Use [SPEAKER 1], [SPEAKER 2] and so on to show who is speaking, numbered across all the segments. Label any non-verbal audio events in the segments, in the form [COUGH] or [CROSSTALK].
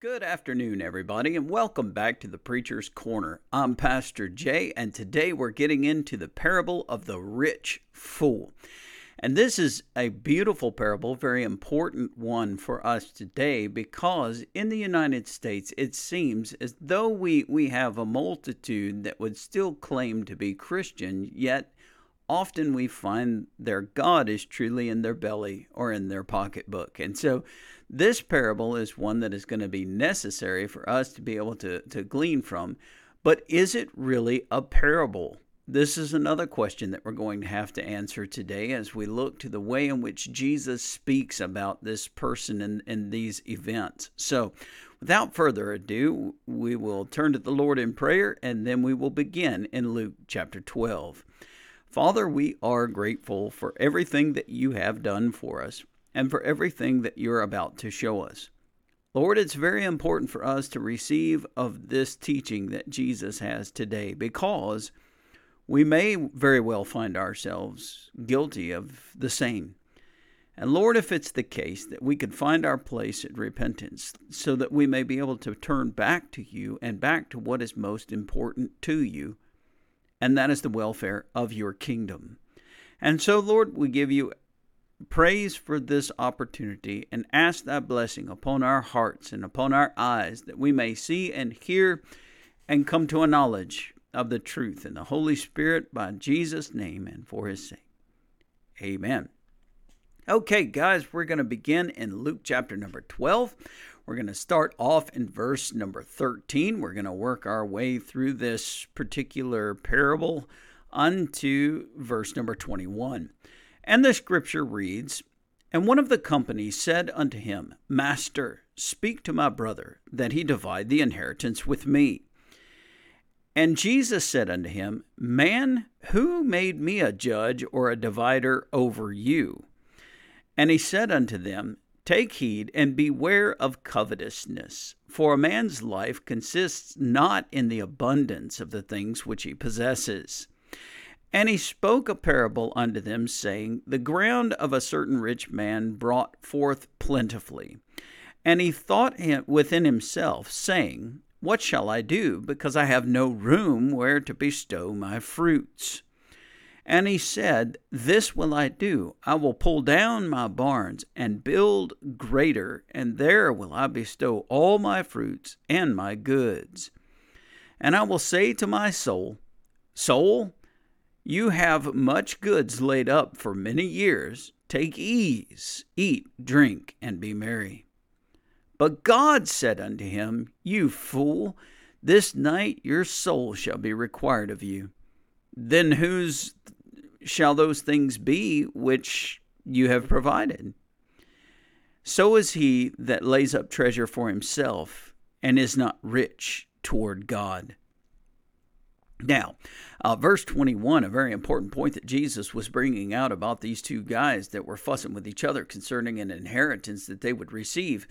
[SPEAKER 1] Good afternoon, everybody, and welcome back to the Preacher's Corner. I'm Pastor J, and today we're getting into the parable of the rich fool. And this is a beautiful parable, very important one for us today because in the United States it seems as though we, we have a multitude that would still claim to be Christian, yet often we find their God is truly in their belly or in their pocketbook. And so this parable is one that is going to be necessary for us to be able to, to glean from. But is it really a parable? This is another question that we're going to have to answer today as we look to the way in which Jesus speaks about this person and, and these events. So, without further ado, we will turn to the Lord in prayer and then we will begin in Luke chapter 12. Father, we are grateful for everything that you have done for us and for everything that you're about to show us. Lord, it's very important for us to receive of this teaching that Jesus has today because we may very well find ourselves guilty of the same. And Lord, if it's the case that we could find our place at repentance so that we may be able to turn back to you and back to what is most important to you, and that is the welfare of your kingdom. And so, Lord, we give you praise for this opportunity and ask that blessing upon our hearts and upon our eyes that we may see and hear and come to a knowledge of the truth in the Holy Spirit by Jesus' name and for his sake. Amen. Okay, guys, we're going to begin in Luke chapter number 12. We're going to start off in verse number 13. We're going to work our way through this particular parable unto verse number 21. And the scripture reads And one of the company said unto him, Master, speak to my brother, that he divide the inheritance with me. And Jesus said unto him, Man, who made me a judge or a divider over you? And he said unto them, Take heed and beware of covetousness, for a man's life consists not in the abundance of the things which he possesses. And he spoke a parable unto them, saying, The ground of a certain rich man brought forth plentifully. And he thought within himself, saying, what shall I do? Because I have no room where to bestow my fruits. And he said, This will I do. I will pull down my barns and build greater, and there will I bestow all my fruits and my goods. And I will say to my soul, Soul, you have much goods laid up for many years. Take ease, eat, drink, and be merry. But God said unto him, You fool, this night your soul shall be required of you. Then whose shall those things be which you have provided? So is he that lays up treasure for himself and is not rich toward God. Now, uh, verse 21, a very important point that Jesus was bringing out about these two guys that were fussing with each other concerning an inheritance that they would receive,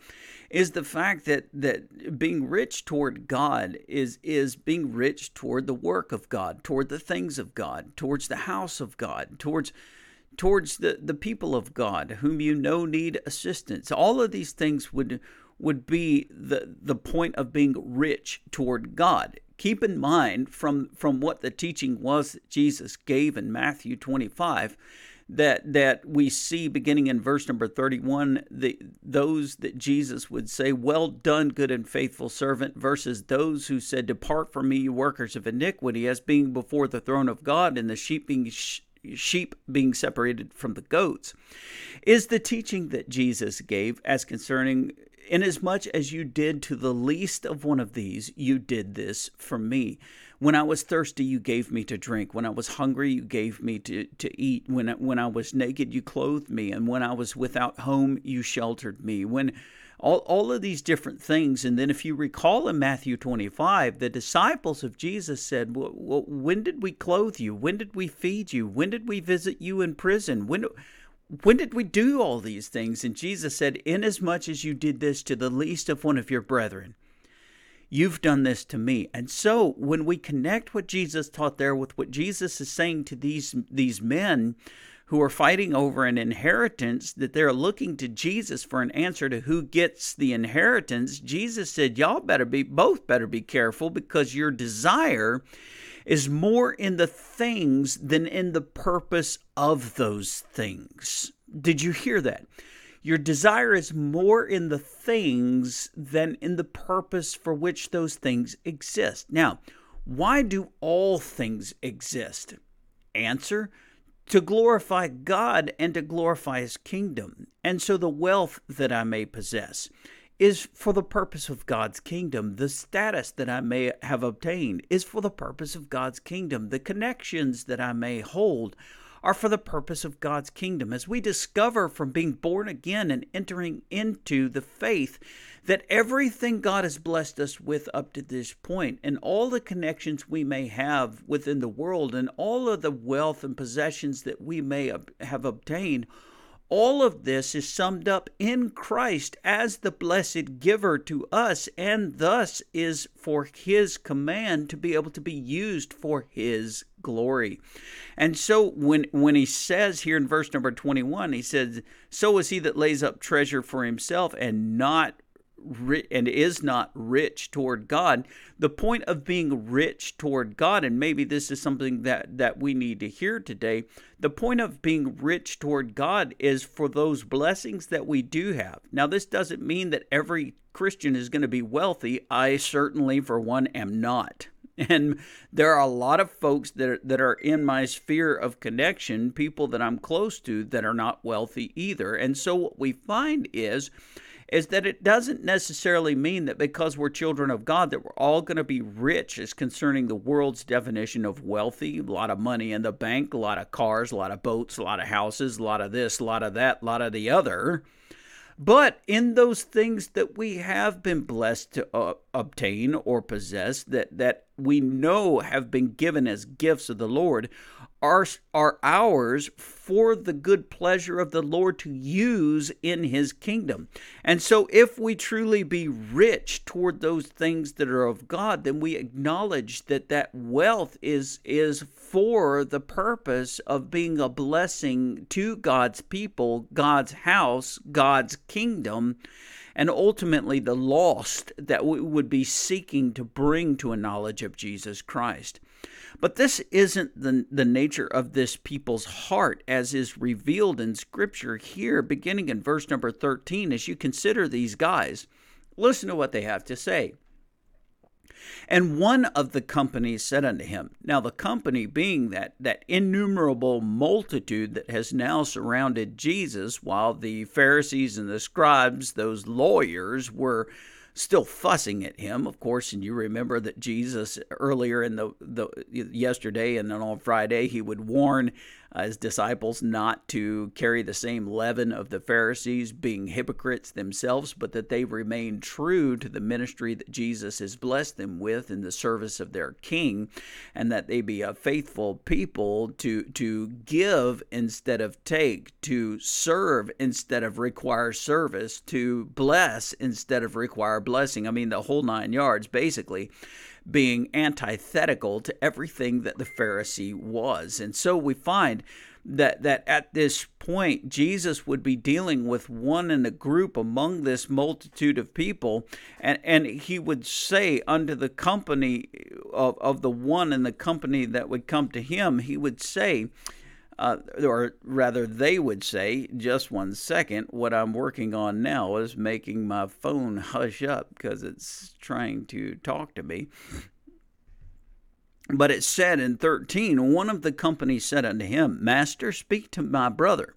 [SPEAKER 1] is the fact that, that being rich toward God is, is being rich toward the work of God, toward the things of God, towards the house of God, towards towards the, the people of God whom you know need assistance. All of these things would would be the the point of being rich toward God keep in mind from from what the teaching was that Jesus gave in Matthew 25 that that we see beginning in verse number 31 the those that Jesus would say well done good and faithful servant versus those who said depart from me you workers of iniquity as being before the throne of God and the sheep being sh- sheep being separated from the goats. Is the teaching that Jesus gave as concerning Inasmuch as you did to the least of one of these, you did this for me. When I was thirsty, you gave me to drink. When I was hungry, you gave me to, to eat. When, when I was naked, you clothed me. And when I was without home, you sheltered me. When all, all of these different things. And then, if you recall in Matthew 25, the disciples of Jesus said, well, When did we clothe you? When did we feed you? When did we visit you in prison? When, when did we do all these things? And Jesus said, Inasmuch as you did this to the least of one of your brethren, You've done this to me. And so when we connect what Jesus taught there with what Jesus is saying to these these men who are fighting over an inheritance that they're looking to Jesus for an answer to who gets the inheritance, Jesus said, Y'all better be both better be careful because your desire is more in the things than in the purpose of those things. Did you hear that? Your desire is more in the things than in the purpose for which those things exist. Now, why do all things exist? Answer to glorify God and to glorify His kingdom. And so the wealth that I may possess is for the purpose of God's kingdom. The status that I may have obtained is for the purpose of God's kingdom. The connections that I may hold are for the purpose of God's kingdom. As we discover from being born again and entering into the faith that everything God has blessed us with up to this point and all the connections we may have within the world and all of the wealth and possessions that we may have obtained all of this is summed up in Christ as the blessed giver to us, and thus is for His command to be able to be used for His glory. And so when when he says here in verse number 21, he says, "So is he that lays up treasure for himself and not and is not rich toward God. The point of being rich toward God, and maybe this is something that, that we need to hear today. The point of being rich toward God is for those blessings that we do have. Now, this doesn't mean that every Christian is going to be wealthy. I certainly, for one, am not. [LAUGHS] And there are a lot of folks that are, that are in my sphere of connection, people that I'm close to, that are not wealthy either. And so what we find is is that it doesn't necessarily mean that because we're children of God that we're all going to be rich as concerning the world's definition of wealthy, a lot of money in the bank, a lot of cars, a lot of boats, a lot of houses, a lot of this, a lot of that, a lot of the other. But in those things that we have been blessed to uh, obtain or possess, that, that we know have been given as gifts of the Lord, are, are ours for the good pleasure of the Lord to use in his kingdom. And so, if we truly be rich toward those things that are of God, then we acknowledge that that wealth is, is for the purpose of being a blessing to God's people, God's house, God's kingdom and ultimately the lost that we would be seeking to bring to a knowledge of Jesus Christ. But this isn't the, the nature of this people's heart as is revealed in Scripture here, beginning in verse number 13. As you consider these guys, listen to what they have to say. And one of the companies said unto him, Now the company being that, that innumerable multitude that has now surrounded Jesus, while the Pharisees and the scribes, those lawyers, were still fussing at him, of course. And you remember that Jesus earlier in the, the yesterday and then on Friday he would warn uh, his disciples not to carry the same leaven of the Pharisees, being hypocrites themselves, but that they remain true to the ministry that Jesus has blessed them with in the service of their King, and that they be a faithful people to to give instead of take, to serve instead of require service, to bless instead of require blessing. I mean, the whole nine yards, basically being antithetical to everything that the Pharisee was. And so we find that that at this point Jesus would be dealing with one in a group among this multitude of people and and he would say unto the company of, of the one in the company that would come to him he would say uh, or rather, they would say, just one second, what I'm working on now is making my phone [LAUGHS] hush up because it's trying to talk to me. But it said in 13, one of the company said unto him, Master, speak to my brother.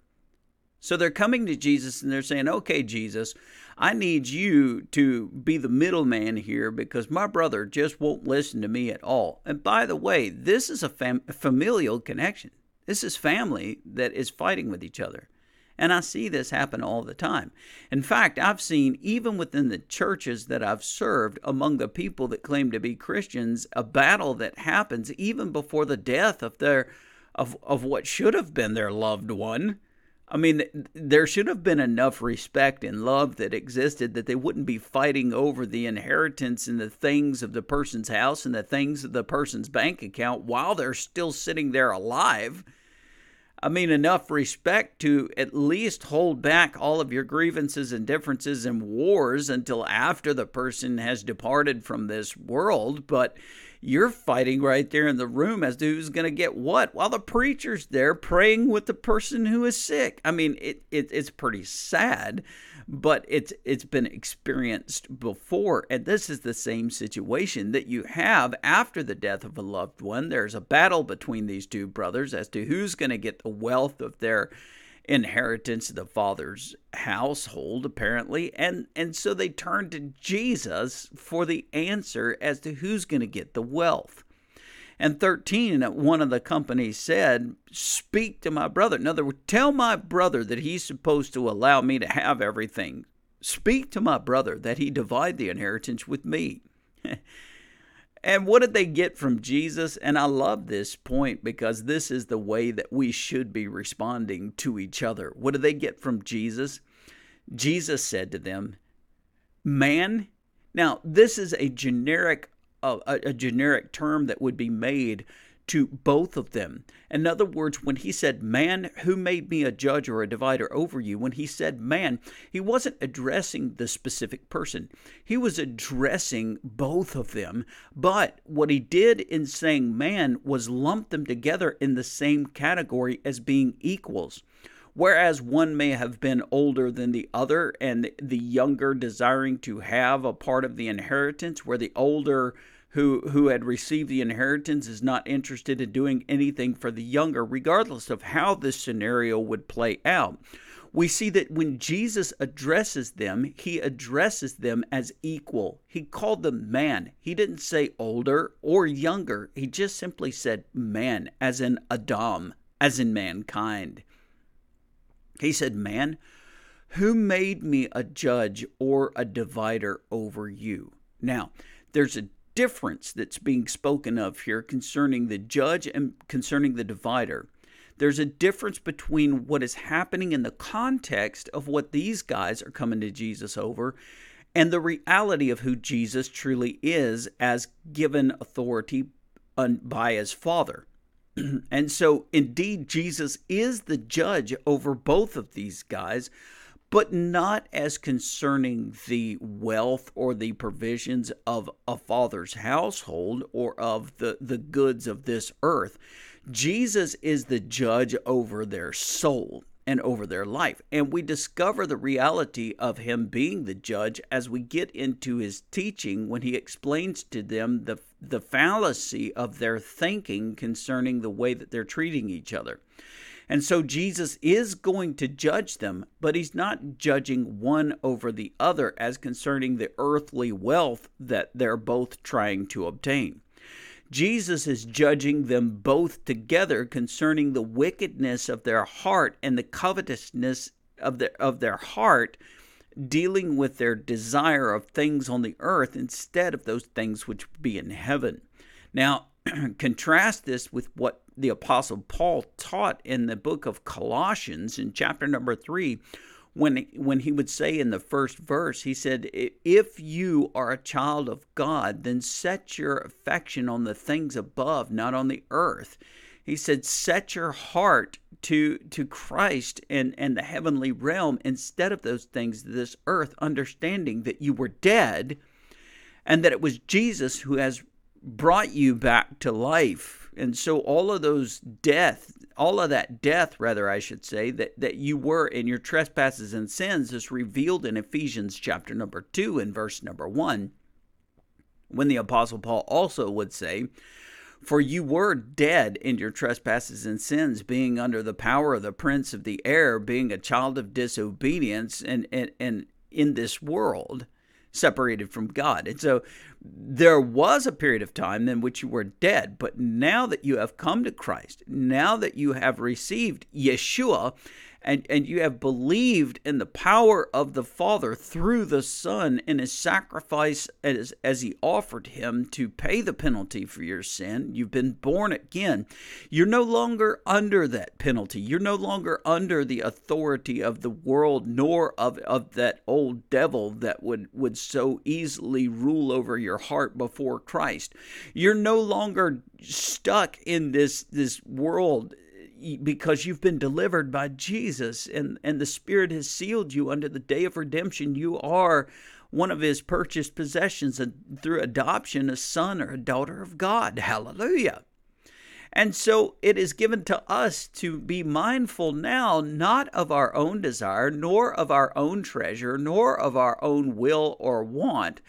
[SPEAKER 1] So they're coming to Jesus and they're saying, Okay, Jesus, I need you to be the middleman here because my brother just won't listen to me at all. And by the way, this is a fam- familial connection. This is family that is fighting with each other. And I see this happen all the time. In fact, I've seen, even within the churches that I've served, among the people that claim to be Christians, a battle that happens even before the death of their of, of what should have been their loved one. I mean, there should have been enough respect and love that existed that they wouldn't be fighting over the inheritance and the things of the person's house and the things of the person's bank account while they're still sitting there alive. I mean, enough respect to at least hold back all of your grievances and differences and wars until after the person has departed from this world. But you're fighting right there in the room as to who's going to get what while the preacher's there praying with the person who is sick. I mean, it, it it's pretty sad but it's it's been experienced before and this is the same situation that you have after the death of a loved one there's a battle between these two brothers as to who's going to get the wealth of their inheritance of the father's household apparently and and so they turn to Jesus for the answer as to who's going to get the wealth and 13, one of the companies said, Speak to my brother. In other words, tell my brother that he's supposed to allow me to have everything. Speak to my brother that he divide the inheritance with me. [LAUGHS] and what did they get from Jesus? And I love this point because this is the way that we should be responding to each other. What did they get from Jesus? Jesus said to them, Man, now this is a generic a, a generic term that would be made to both of them. In other words, when he said, Man, who made me a judge or a divider over you? When he said man, he wasn't addressing the specific person. He was addressing both of them. But what he did in saying man was lump them together in the same category as being equals. Whereas one may have been older than the other, and the younger desiring to have a part of the inheritance, where the older who who had received the inheritance is not interested in doing anything for the younger, regardless of how this scenario would play out. We see that when Jesus addresses them, he addresses them as equal. He called them man. He didn't say older or younger. He just simply said man, as in Adam, as in mankind. He said, Man, who made me a judge or a divider over you? Now, there's a difference that's being spoken of here concerning the judge and concerning the divider. There's a difference between what is happening in the context of what these guys are coming to Jesus over and the reality of who Jesus truly is as given authority by his Father. [CLEARS THROAT] and so, indeed, Jesus is the judge over both of these guys but not as concerning the wealth or the provisions of a father's household or of the, the goods of this earth. Jesus is the judge over their soul and over their life. And we discover the reality of him being the judge as we get into his teaching when he explains to them the, the fallacy of their thinking concerning the way that they're treating each other. And so Jesus is going to judge them, but he's not judging one over the other as concerning the earthly wealth that they're both trying to obtain. Jesus is judging them both together concerning the wickedness of their heart and the covetousness of their, of their heart, dealing with their desire of things on the earth instead of those things which be in heaven. Now, [CLEARS THROAT] contrast this with what the Apostle Paul taught in the book of Colossians in chapter number three, when, when he would say in the first verse, he said, If you are a child of God, then set your affection on the things above, not on the earth. He said, Set your heart to, to Christ and, and the heavenly realm instead of those things this earth, understanding that you were dead and that it was Jesus who has brought you back to life. And so all of those death, all of that death, rather, I should say, that, that you were in your trespasses and sins is revealed in Ephesians chapter number 2 and verse number 1. When the Apostle Paul also would say, For you were dead in your trespasses and sins, being under the power of the prince of the air, being a child of disobedience, and, and, and in this world separated from God. And so there was a period of time in which you were dead, but now that you have come to Christ, now that you have received Yeshua and, and you have believed in the power of the Father through the Son in his sacrifice as, as he offered him to pay the penalty for your sin, you've been born again. You're no longer under that penalty. You're no longer under the authority of the world nor of, of that old devil that would, would so easily rule over your heart before Christ. You're no longer stuck in this, this world because you've been delivered by Jesus and, and the Spirit has sealed you under the day of redemption. You are one of his purchased possessions and through adoption, a son or a daughter of God. Hallelujah. And so it is given to us to be mindful now not of our own desire, nor of our own treasure, nor of our own will or want,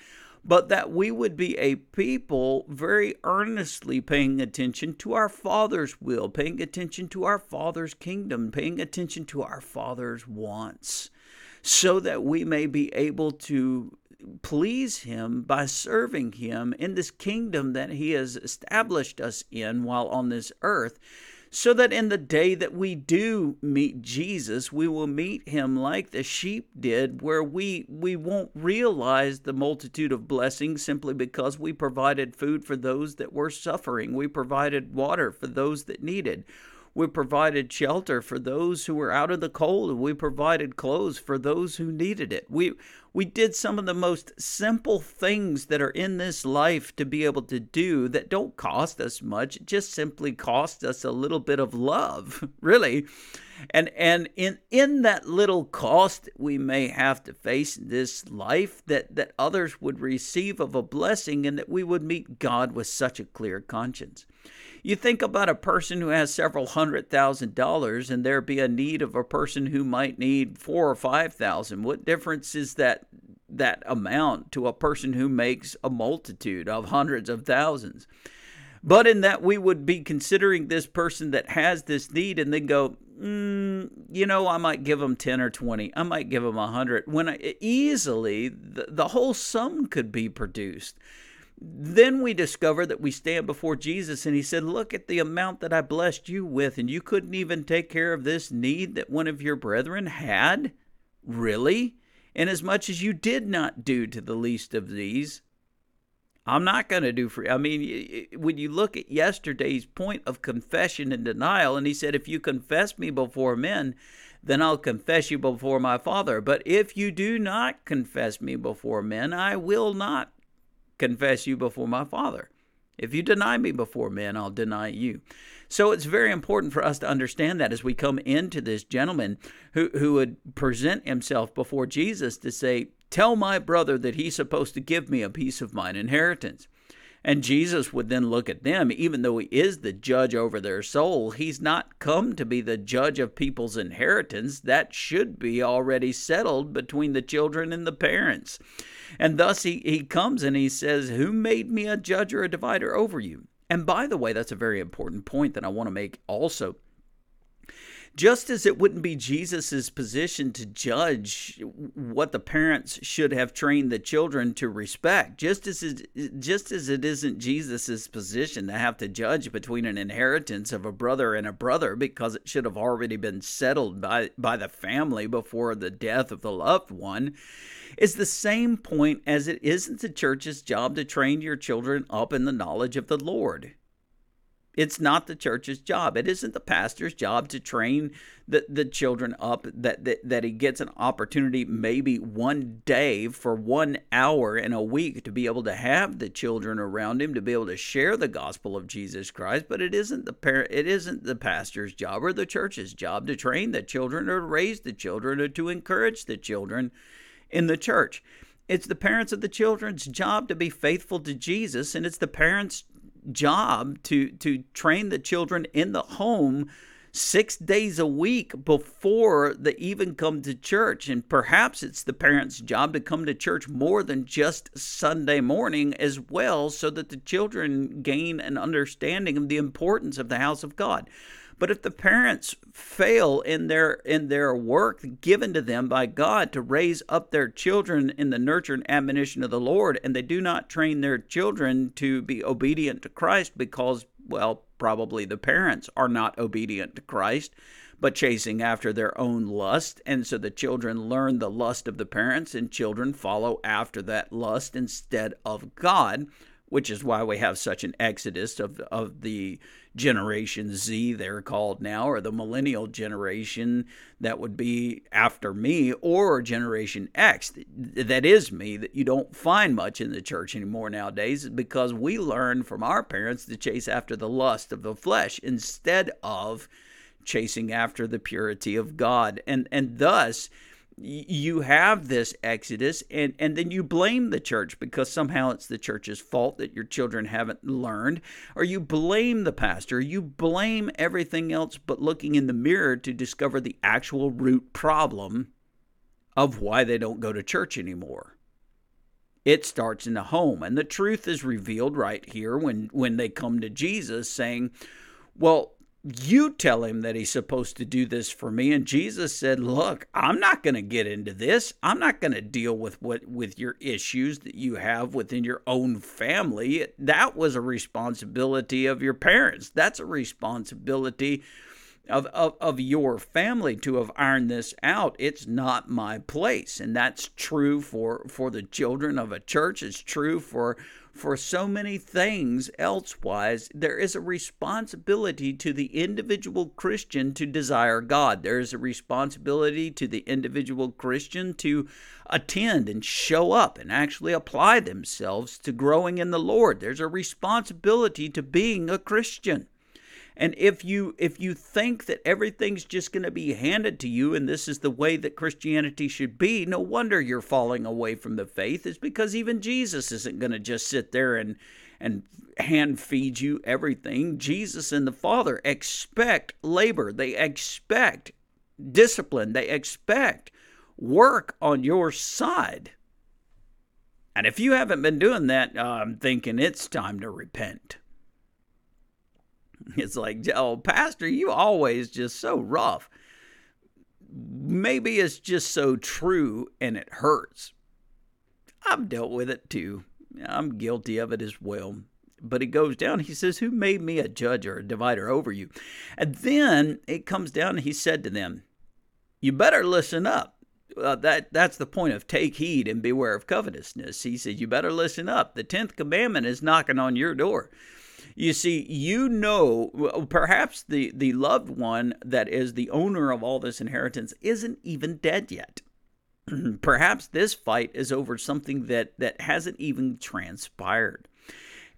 [SPEAKER 1] but that we would be a people very earnestly paying attention to our Father's will, paying attention to our Father's kingdom, paying attention to our Father's wants, so that we may be able to please Him by serving Him in this kingdom that He has established us in while on this earth so that in the day that we do meet Jesus, we will meet him like the sheep did, where we, we won't realize the multitude of blessings simply because we provided food for those that were suffering. We provided water for those that needed. We provided shelter for those who were out of the cold. We provided clothes for those who needed it. We we did some of the most simple things that are in this life to be able to do that don't cost us much. Just simply cost us a little bit of love, [LAUGHS] really. And and in in that little cost we may have to face in this life that that others would receive of a blessing and that we would meet God with such a clear conscience. You think about a person who has several hundred thousand dollars and there be a need of a person who might need four or five thousand. What difference is that that amount to a person who makes a multitude of hundreds of thousands? But in that we would be considering this person that has this need and then go, mm, you know, I might give them 10 or 20. I might give them 100. When I, easily the, the whole sum could be produced. Then we discover that we stand before Jesus and he said, Look at the amount that I blessed you with, and you couldn't even take care of this need that one of your brethren had? Really? Inasmuch as you did not do to the least of these, I'm not going to do for I mean, when you look at yesterday's point of confession and denial, and he said, If you confess me before men, then I'll confess you before my Father. But if you do not confess me before men, I will not confess you before my Father. If you deny me before men, I'll deny you. So it's very important for us to understand that as we come into this gentleman who, who would present himself before Jesus to say, Tell my brother that he's supposed to give me a piece of mine inheritance. And Jesus would then look at them, even though he is the judge over their soul, he's not come to be the judge of people's inheritance. That should be already settled between the children and the parents. And thus he, he comes and he says, Who made me a judge or a divider over you? And by the way, that's a very important point that I want to make also. Just as it wouldn't be Jesus's position to judge what the parents should have trained the children to respect, just as it, just as it isn't Jesus's position to have to judge between an inheritance of a brother and a brother because it should have already been settled by by the family before the death of the loved one, is the same point as it isn't the church's job to train your children up in the knowledge of the Lord. It's not the church's job. It isn't the pastor's job to train the, the children up that, that, that he gets an opportunity maybe one day for one hour in a week to be able to have the children around him to be able to share the gospel of Jesus Christ. But it isn't the parent it isn't the pastor's job or the church's job to train the children or to raise the children or to encourage the children in the church. It's the parents of the children's job to be faithful to Jesus, and it's the parents' job to to train the children in the home six days a week before they even come to church. And perhaps it's the parents' job to come to church more than just Sunday morning as well, so that the children gain an understanding of the importance of the house of God. But if the parents fail in their in their work given to them by God to raise up their children in the nurture and admonition of the Lord, and they do not train their children to be obedient to Christ because Well, probably the parents are not obedient to Christ, but chasing after their own lust. And so the children learn the lust of the parents, and children follow after that lust instead of God which is why we have such an exodus of of the generation Z they're called now or the millennial generation that would be after me or generation X. That is me that you don't find much in the church anymore nowadays because we learn from our parents to chase after the lust of the flesh instead of chasing after the purity of God. And and thus you have this exodus and, and then you blame the church because somehow it's the church's fault that your children haven't learned or you blame the pastor you blame everything else but looking in the mirror to discover the actual root problem of why they don't go to church anymore. It starts in the home and the truth is revealed right here when when they come to jesus saying well you tell him that he's supposed to do this for me. And jesus said look i'm not going to get into this. I'm not going to deal with what with your issues that you have within your own family. That was a responsibility of your parents. That's a responsibility of, of, of your family to have ironed this out. It's not my place. And that's true for for the children of a church. It's true for for so many things elsewise, there is a responsibility to the individual Christian to desire God. There is a responsibility to the individual Christian to attend and show up and actually apply themselves to growing in the Lord. There's a responsibility to being a Christian. And if you if you think that everything's just going to be handed to you and this is the way that Christianity should be, no wonder you're falling away from the faith. It's because even Jesus isn't going to just sit there and and hand feed you everything. Jesus and the Father expect labor. They expect discipline. They expect work on your side. And if you haven't been doing that, uh, I'm thinking it's time to repent. [LAUGHS] It's like, oh, Pastor, you always just so rough. Maybe it's just so true and it hurts. I've dealt with it too. I'm guilty of it as well. But he goes down, he says, Who made me a judge or a divider over you? And then it comes down, he said to them, You better listen up. Uh, that that's the point of take heed and beware of covetousness. He said, You better listen up. The tenth commandment is knocking on your door. You see, you know, perhaps the, the loved one that is the owner of all this inheritance isn't even dead yet. [CLEARS THROAT] perhaps this fight is over something that, that hasn't even transpired.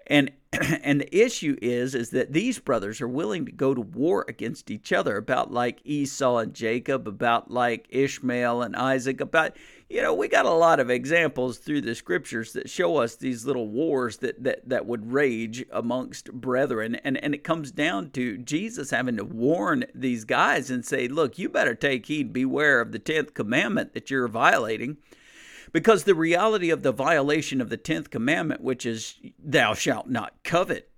[SPEAKER 1] And [CLEARS THROAT] and the issue is is that these brothers are willing to go to war against each other about like Esau and Jacob, about like Ishmael and Isaac, about you know, we got a lot of examples through the scriptures that show us these little wars that that, that would rage amongst brethren. And and it comes down to Jesus having to warn these guys and say, look, you better take heed, beware of the tenth commandment that you're violating because the reality of the violation of the 10th commandment, which is, thou shalt not covet,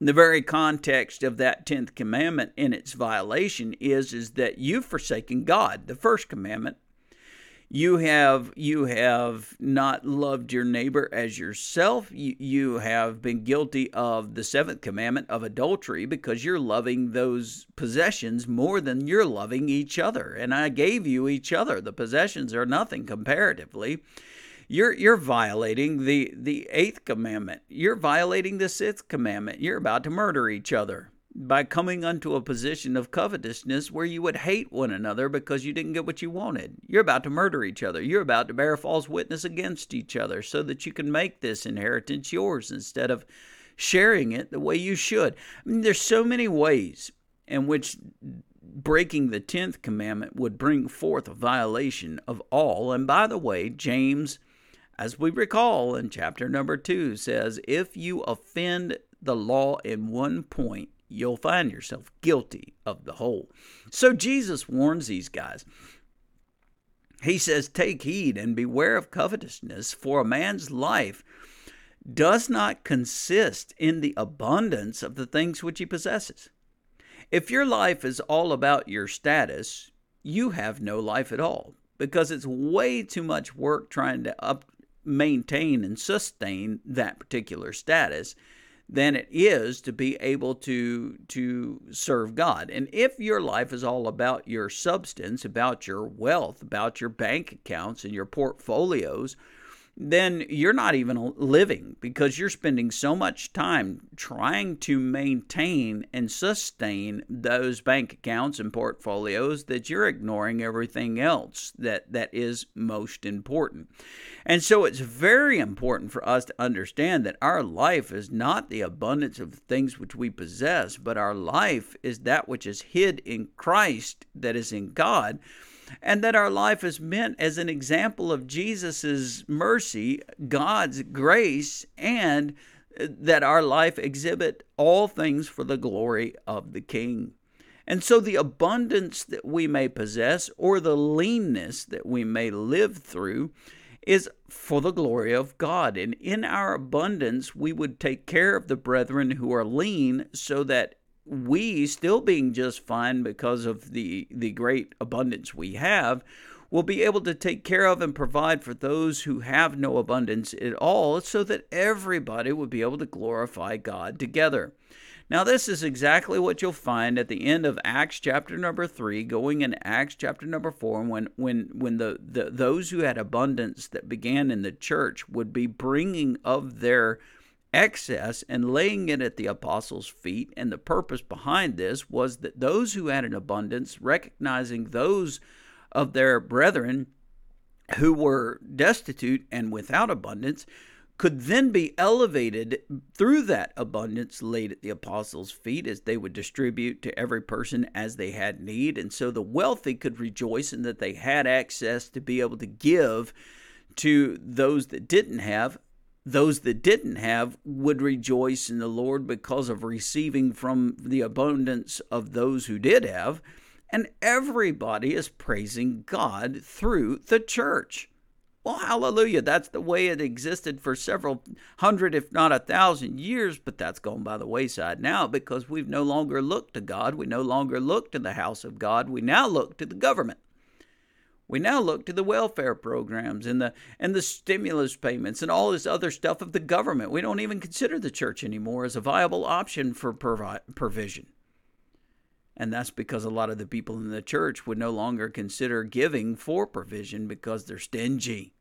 [SPEAKER 1] the very context of that 10th commandment in its violation is, is that you've forsaken God, the first commandment, you have you have not loved your neighbor as yourself. You, you have been guilty of the seventh commandment of adultery because you're loving those possessions more than you're loving each other. And i gave you each other. The possessions are nothing comparatively. You're you're violating the the eighth commandment. You're violating the sixth commandment. You're about to murder each other by coming unto a position of covetousness where you would hate one another because you didn't get what you wanted. You're about to murder each other. You're about to bear false witness against each other so that you can make this inheritance yours instead of sharing it the way you should. I mean, there's so many ways in which breaking the 10th commandment would bring forth a violation of all. And by the way, James, as we recall in chapter number 2, says, If you offend the law in one point, you'll find yourself guilty of the whole. So Jesus warns these guys. He says, Take heed and beware of covetousness, for a man's life does not consist in the abundance of the things which he possesses. If your life is all about your status, you have no life at all because it's way too much work trying to up, maintain and sustain that particular status than it is to be able to to serve God. And if your life is all about your substance, about your wealth, about your bank accounts and your portfolios, then you're not even living because you're spending so much time trying to maintain and sustain those bank accounts and portfolios that you're ignoring everything else that that is most important. And so it's very important for us to understand that our life is not the abundance of things which we possess, but our life is that which is hid in Christ that is in God and that our life is meant as an example of Jesus' mercy, God's grace, and uh, that our life exhibit all things for the glory of the King. And so the abundance that we may possess or the leanness that we may live through is for the glory of God. And in our abundance, we would take care of the brethren who are lean so that we still being just fine because of the the great abundance we have will be able to take care of and provide for those who have no abundance at all so that everybody would be able to glorify God together. Now, this is exactly what you'll find at the end of Acts chapter number three, going in Acts chapter number four, when when when the, the those who had abundance that began in the church would be bringing of their excess and laying it at the apostles' feet. And the purpose behind this was that those who had an abundance, recognizing those of their brethren who were destitute and without abundance, could then be elevated through that abundance laid at the apostles' feet as they would distribute to every person as they had need. And so the wealthy could rejoice in that they had access to be able to give to those that didn't have those that didn't have would rejoice in the Lord because of receiving from the abundance of those who did have. And everybody is praising God through the church. Well, hallelujah. That's the way it existed for several hundred, if not a thousand years, but that's gone by the wayside now because we've no longer looked to God. We no longer look to the house of God. We now look to the government. We now look to the welfare programs and the and the stimulus payments and all this other stuff of the government. We don't even consider the church anymore as a viable option for provi- provision. And that's because a lot of the people in the church would no longer consider giving for provision because they're stingy.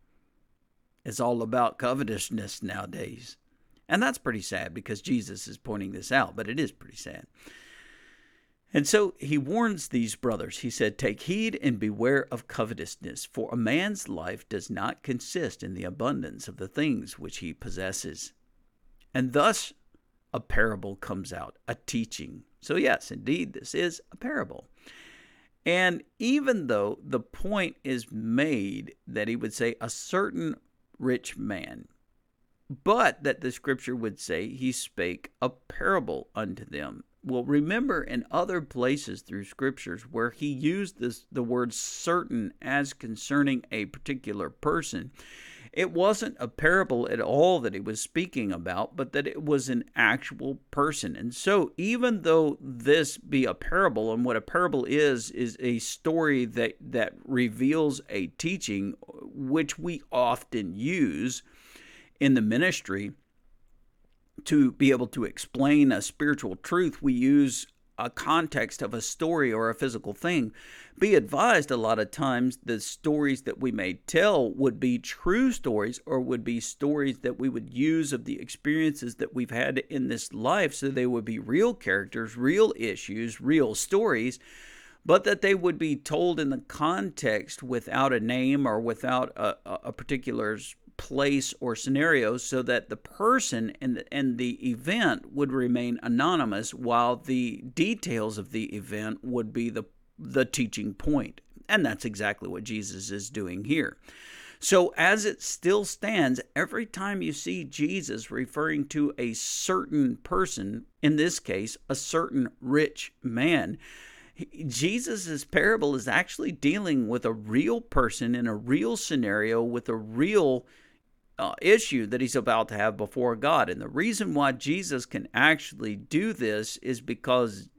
[SPEAKER 1] It's all about covetousness nowadays. And that's pretty sad because Jesus is pointing this out, but it is pretty sad. And so he warns these brothers. He said, Take heed and beware of covetousness, for a man's life does not consist in the abundance of the things which he possesses. And thus a parable comes out, a teaching. So, yes, indeed, this is a parable. And even though the point is made that he would say, a certain rich man, but that the scripture would say he spake a parable unto them well, remember in other places through scriptures where he used this the word certain as concerning a particular person, it wasn't a parable at all that he was speaking about, but that it was an actual person. And so, even though this be a parable, and what a parable is, is a story that, that reveals a teaching, which we often use in the ministry to be able to explain a spiritual truth, we use a context of a story or a physical thing. Be advised, a lot of times the stories that we may tell would be true stories or would be stories that we would use of the experiences that we've had in this life. So they would be real characters, real issues, real stories, but that they would be told in the context without a name or without a, a particular place or scenario so that the person and the, and the event would remain anonymous while the details of the event would be the the teaching point. And that's exactly what Jesus is doing here. So as it still stands every time you see Jesus referring to a certain person in this case a certain rich man Jesus' parable is actually dealing with a real person in a real scenario with a real uh, issue that he's about to have before God. And the reason why Jesus can actually do this is because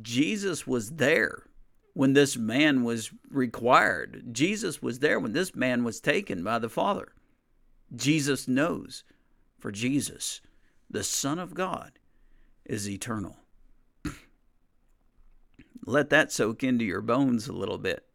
[SPEAKER 1] Jesus was there when this man was required. Jesus was there when this man was taken by the Father. Jesus knows for Jesus the Son of God, is eternal. [CLEARS THROAT] Let that soak into your bones a little bit.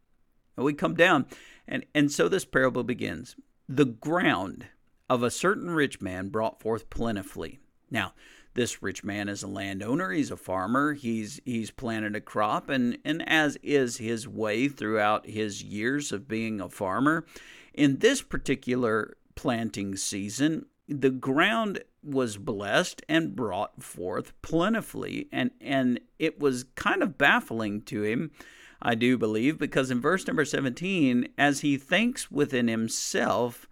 [SPEAKER 1] And we come down, and, and so this parable begins. The ground of a certain rich man brought forth plentifully. Now, this rich man is a landowner, he's a farmer, he's he's planted a crop and and as is his way throughout his years of being a farmer, in this particular planting season, the ground was blessed and brought forth plentifully and and it was kind of baffling to him I do believe because in verse number 17 as he thinks within himself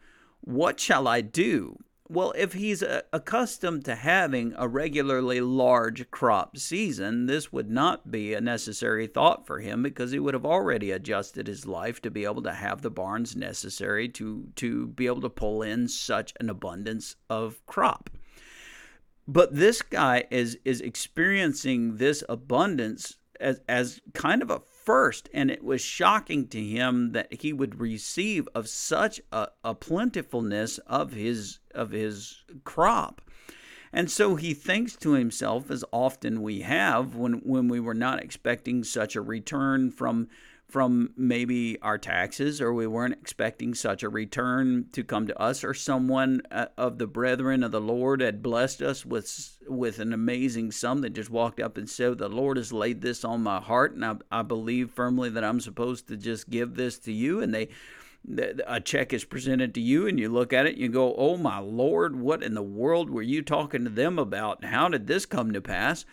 [SPEAKER 1] what shall I do well, if he's uh, accustomed to having a regularly large crop season, this would not be a necessary thought for him because he would have already adjusted his life to be able to have the barns necessary to, to be able to pull in such an abundance of crop. But this guy is is experiencing this abundance as as kind of a first, and it was shocking to him that he would receive of such a, a plentifulness of his of his crop. And so he thinks to himself, as often we have when, when we were not expecting such a return from from maybe our taxes, or we weren't expecting such a return to come to us, or someone uh, of the brethren of the Lord had blessed us with with an amazing sum that just walked up and said, "The Lord has laid this on my heart, and I, I believe firmly that I'm supposed to just give this to you." And they a check is presented to you and you look at it and you go, Oh my Lord, what in the world were you talking to them about? How did this come to pass?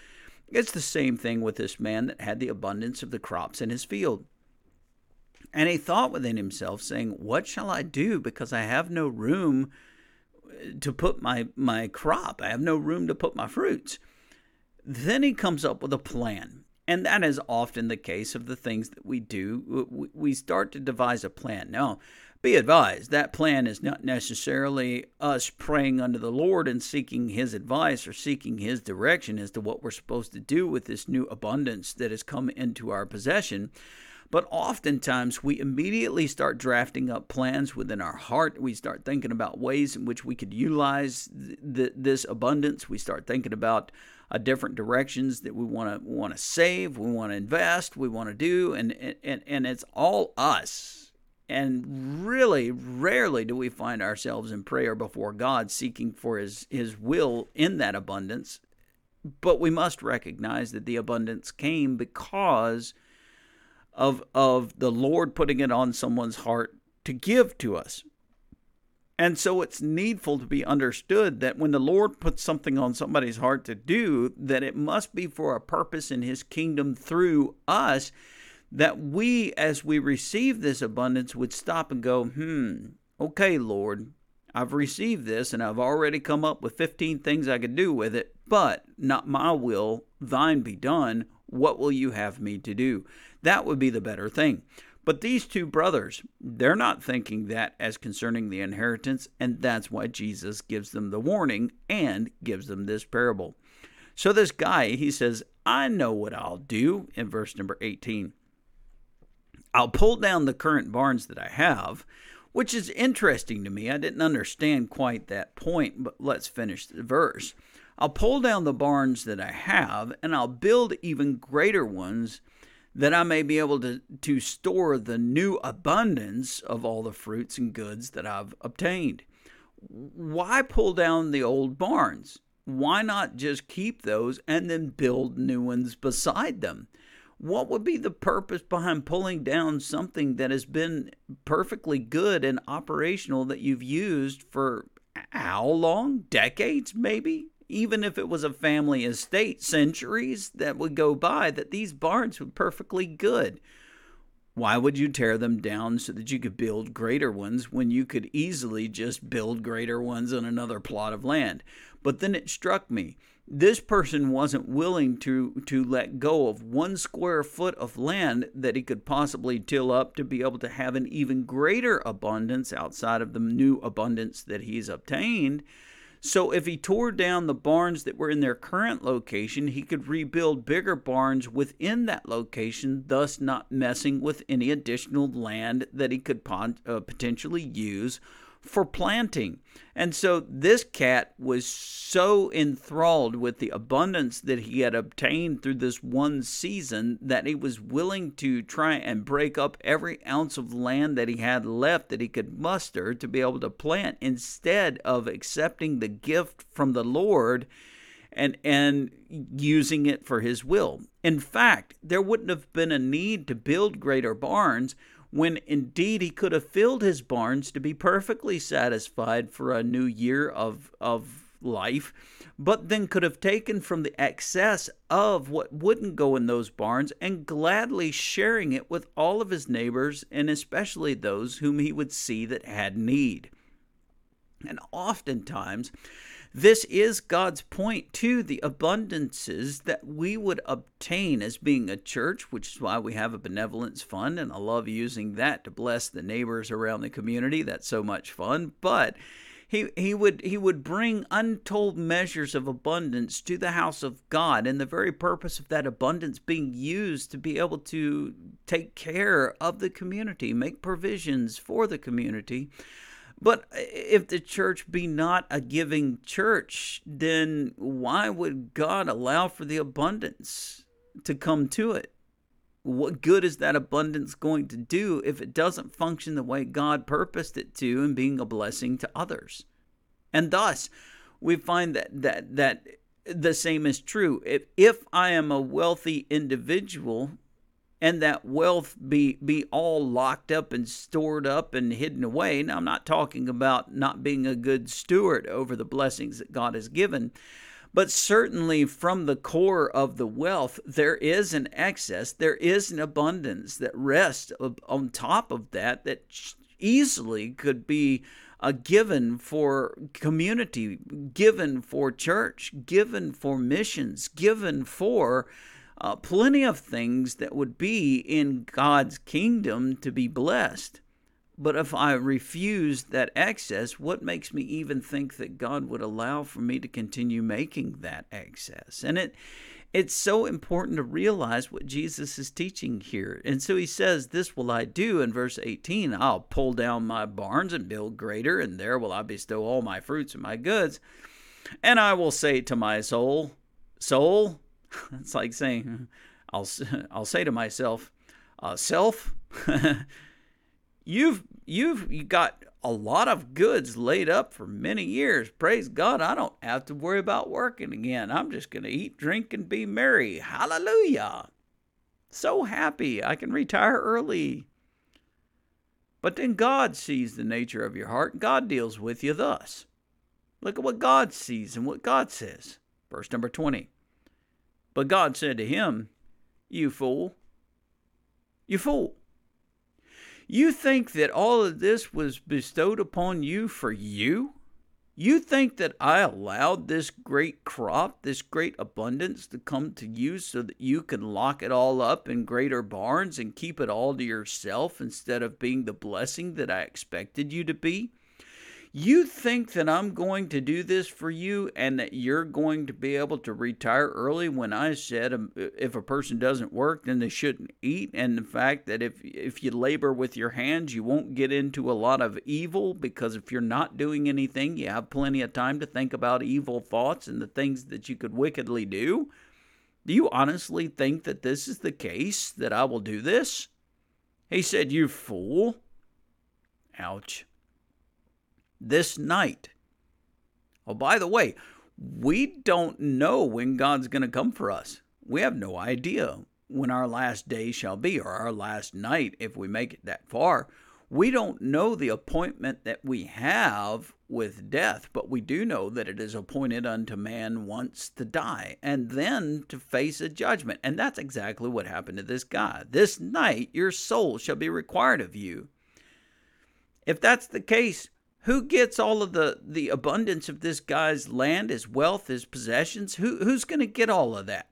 [SPEAKER 1] It's the same thing with this man that had the abundance of the crops in his field. And he thought within himself, saying, What shall I do? Because I have no room uh, to put my, my crop, I have no room to put my fruits. Then he comes up with a plan. And that is often the case of the things that we do. We start to devise a plan. Now, be advised, that plan is not necessarily us praying unto the Lord and seeking His advice or seeking His direction as to what we're supposed to do with this new abundance that has come into our possession. But oftentimes we immediately start drafting up plans within our heart. We start thinking about ways in which we could utilize th- this abundance. We start thinking about uh, different directions that we want to want to save, we want to invest, we want to do, and, and and it's all us. And really, rarely do we find ourselves in prayer before God, seeking for His His will in that abundance. But we must recognize that the abundance came because of of the Lord putting it on someone's heart to give to us. And so it's needful to be understood that when the Lord puts something on somebody's heart to do, that it must be for a purpose in his kingdom through us, that we, as we receive this abundance, would stop and go, hmm, okay, Lord, I've received this and I've already come up with 15 things I could do with it, but not my will, thine be done. What will you have me to do? That would be the better thing. But these two brothers, they're not thinking that as concerning the inheritance, and that's why Jesus gives them the warning and gives them this parable. So, this guy, he says, I know what I'll do in verse number 18. I'll pull down the current barns that I have, which is interesting to me. I didn't understand quite that point, but let's finish the verse. I'll pull down the barns that I have, and I'll build even greater ones that I may be able to, to store the new abundance of all the fruits and goods that I've obtained. Why pull down the old barns? Why not just keep those and then build new ones beside them? What would be the purpose behind pulling down something that has been perfectly good and operational that you've used for how long? Decades, maybe? Even if it was a family estate, centuries that would go by, that these barns were perfectly good. Why would you tear them down so that you could build greater ones when you could easily just build greater ones on another plot of land? But then it struck me this person wasn't willing to, to let go of one square foot of land that he could possibly till up to be able to have an even greater abundance outside of the new abundance that he's obtained. So if he tore down the barns that were in their current location, he could rebuild bigger barns within that location, thus not messing with any additional land that he could uh, potentially use for planting. And so this cat was so enthralled with the abundance that he had obtained through this one season that he was willing to try and break up every ounce of land that he had left that he could muster to be able to plant instead of accepting the gift from the Lord and and using it for his will. In fact, there wouldn't have been a need to build greater barns when indeed he could have filled his barns to be perfectly satisfied for a new year of, of life, but then could have taken from the excess of what wouldn't go in those barns and gladly sharing it with all of his neighbors and especially those whom he would see that had need. And oftentimes, this is God's point to the abundances that we would obtain as being a church, which is why we have a benevolence fund, and I love using that to bless the neighbors around the community. That's so much fun. But he, he would he would bring untold measures of abundance to the house of God, and the very purpose of that abundance being used to be able to take care of the community, make provisions for the community but if the church be not a giving church, then why would God allow for the abundance to come to it? What good is that abundance going to do if it doesn't function the way God purposed it to and being a blessing to others? And thus, we find that that that the same is true. If if I am a wealthy individual, and that wealth be be all locked up and stored up and hidden away. Now I'm not talking about not being a good steward over the blessings that God has given, but certainly from the core of the wealth there is an excess, there is an abundance that rests on top of that that easily could be a given for community, given for church, given for missions, given for uh, plenty of things that would be in God's kingdom to be blessed. But if I refuse that excess, what makes me even think that God would allow for me to continue making that excess? And it it's so important to realize what Jesus is teaching here. And so he says, This will I do in verse 18 I'll pull down my barns and build greater, and there will I bestow all my fruits and my goods. And I will say to my soul, Soul, [LAUGHS] it's like saying, I'll [LAUGHS] I'll say to myself, uh, self, [LAUGHS] you've you've got a lot of goods laid up for many years. Praise God, I don't have to worry about working again. I'm just going to eat, drink, and be merry. Hallelujah. So happy I can retire early. But then God sees the nature of your heart. And God deals with you thus. Look at what God sees and what God says. Verse number 20. But God said to him, You fool, you fool. You think that all of this was bestowed upon you for you? You think that I allowed this great crop, this great abundance to come to you so that you can lock it all up in greater barns and keep it all to yourself instead of being the blessing that I expected you to be? You think that I'm going to do this for you and that you're going to be able to retire early when I said um, if a person doesn't work, then they shouldn't eat. And the fact that if, if you labor with your hands, you won't get into a lot of evil because if you're not doing anything, you have plenty of time to think about evil thoughts and the things that you could wickedly do. Do you honestly think that this is the case, that I will do this? He said, You fool. Ouch this night. Oh, by the way, we don't know when God's going to come for us. We have no idea when our last day shall be or our last night if we make it that far. We don't know the appointment that we have with death, but we do know that it is appointed unto man once to die and then to face a judgment. And that's exactly what happened to this guy. This night your soul shall be required of you. If that's the case, who gets all of the, the abundance of this guy's land, his wealth, his possessions? Who, who's going to get all of that?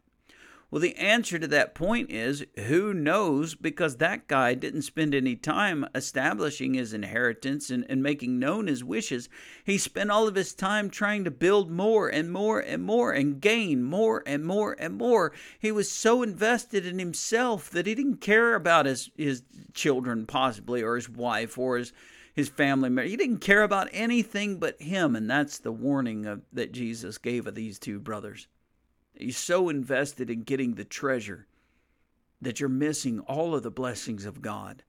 [SPEAKER 1] Well, the answer to that point is who knows because that guy didn't spend any time establishing his inheritance and, and making known his wishes. He spent all of his time trying to build more and more and more and gain more and more and more. He was so invested in himself that he didn't care about his, his children, possibly, or his wife, or his his family. He didn't care about anything but him, and that's the warning of, that Jesus gave of these two brothers. He's so invested in getting the treasure that you're missing all of the blessings of God.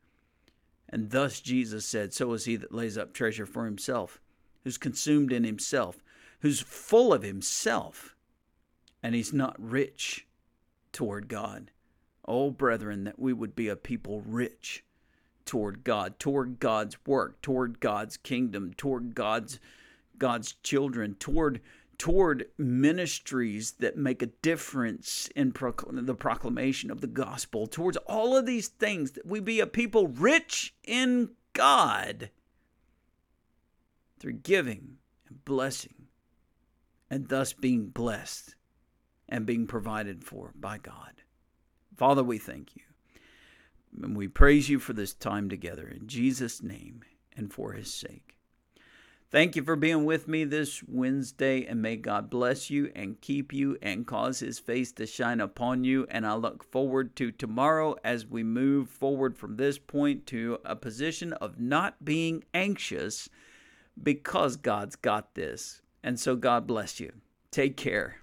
[SPEAKER 1] And thus Jesus said, So is he that lays up treasure for himself, who's consumed in himself, who's full of himself, and he's not rich toward God. Oh, brethren, that we would be a people rich toward God, toward God's work, toward God's kingdom, toward God's God's children, toward toward ministries that make a difference in procl- the proclamation of the gospel, towards all of these things, that we be a people rich in God through giving and blessing, and thus being blessed and being provided for by God. Father, we thank you. And we praise you for this time together in Jesus' name and for his sake. Thank you for being with me this Wednesday, and may God bless you and keep you and cause his face to shine upon you. And I look forward to tomorrow as we move forward from this point to a position of not being anxious because God's got this. And so, God bless you. Take care.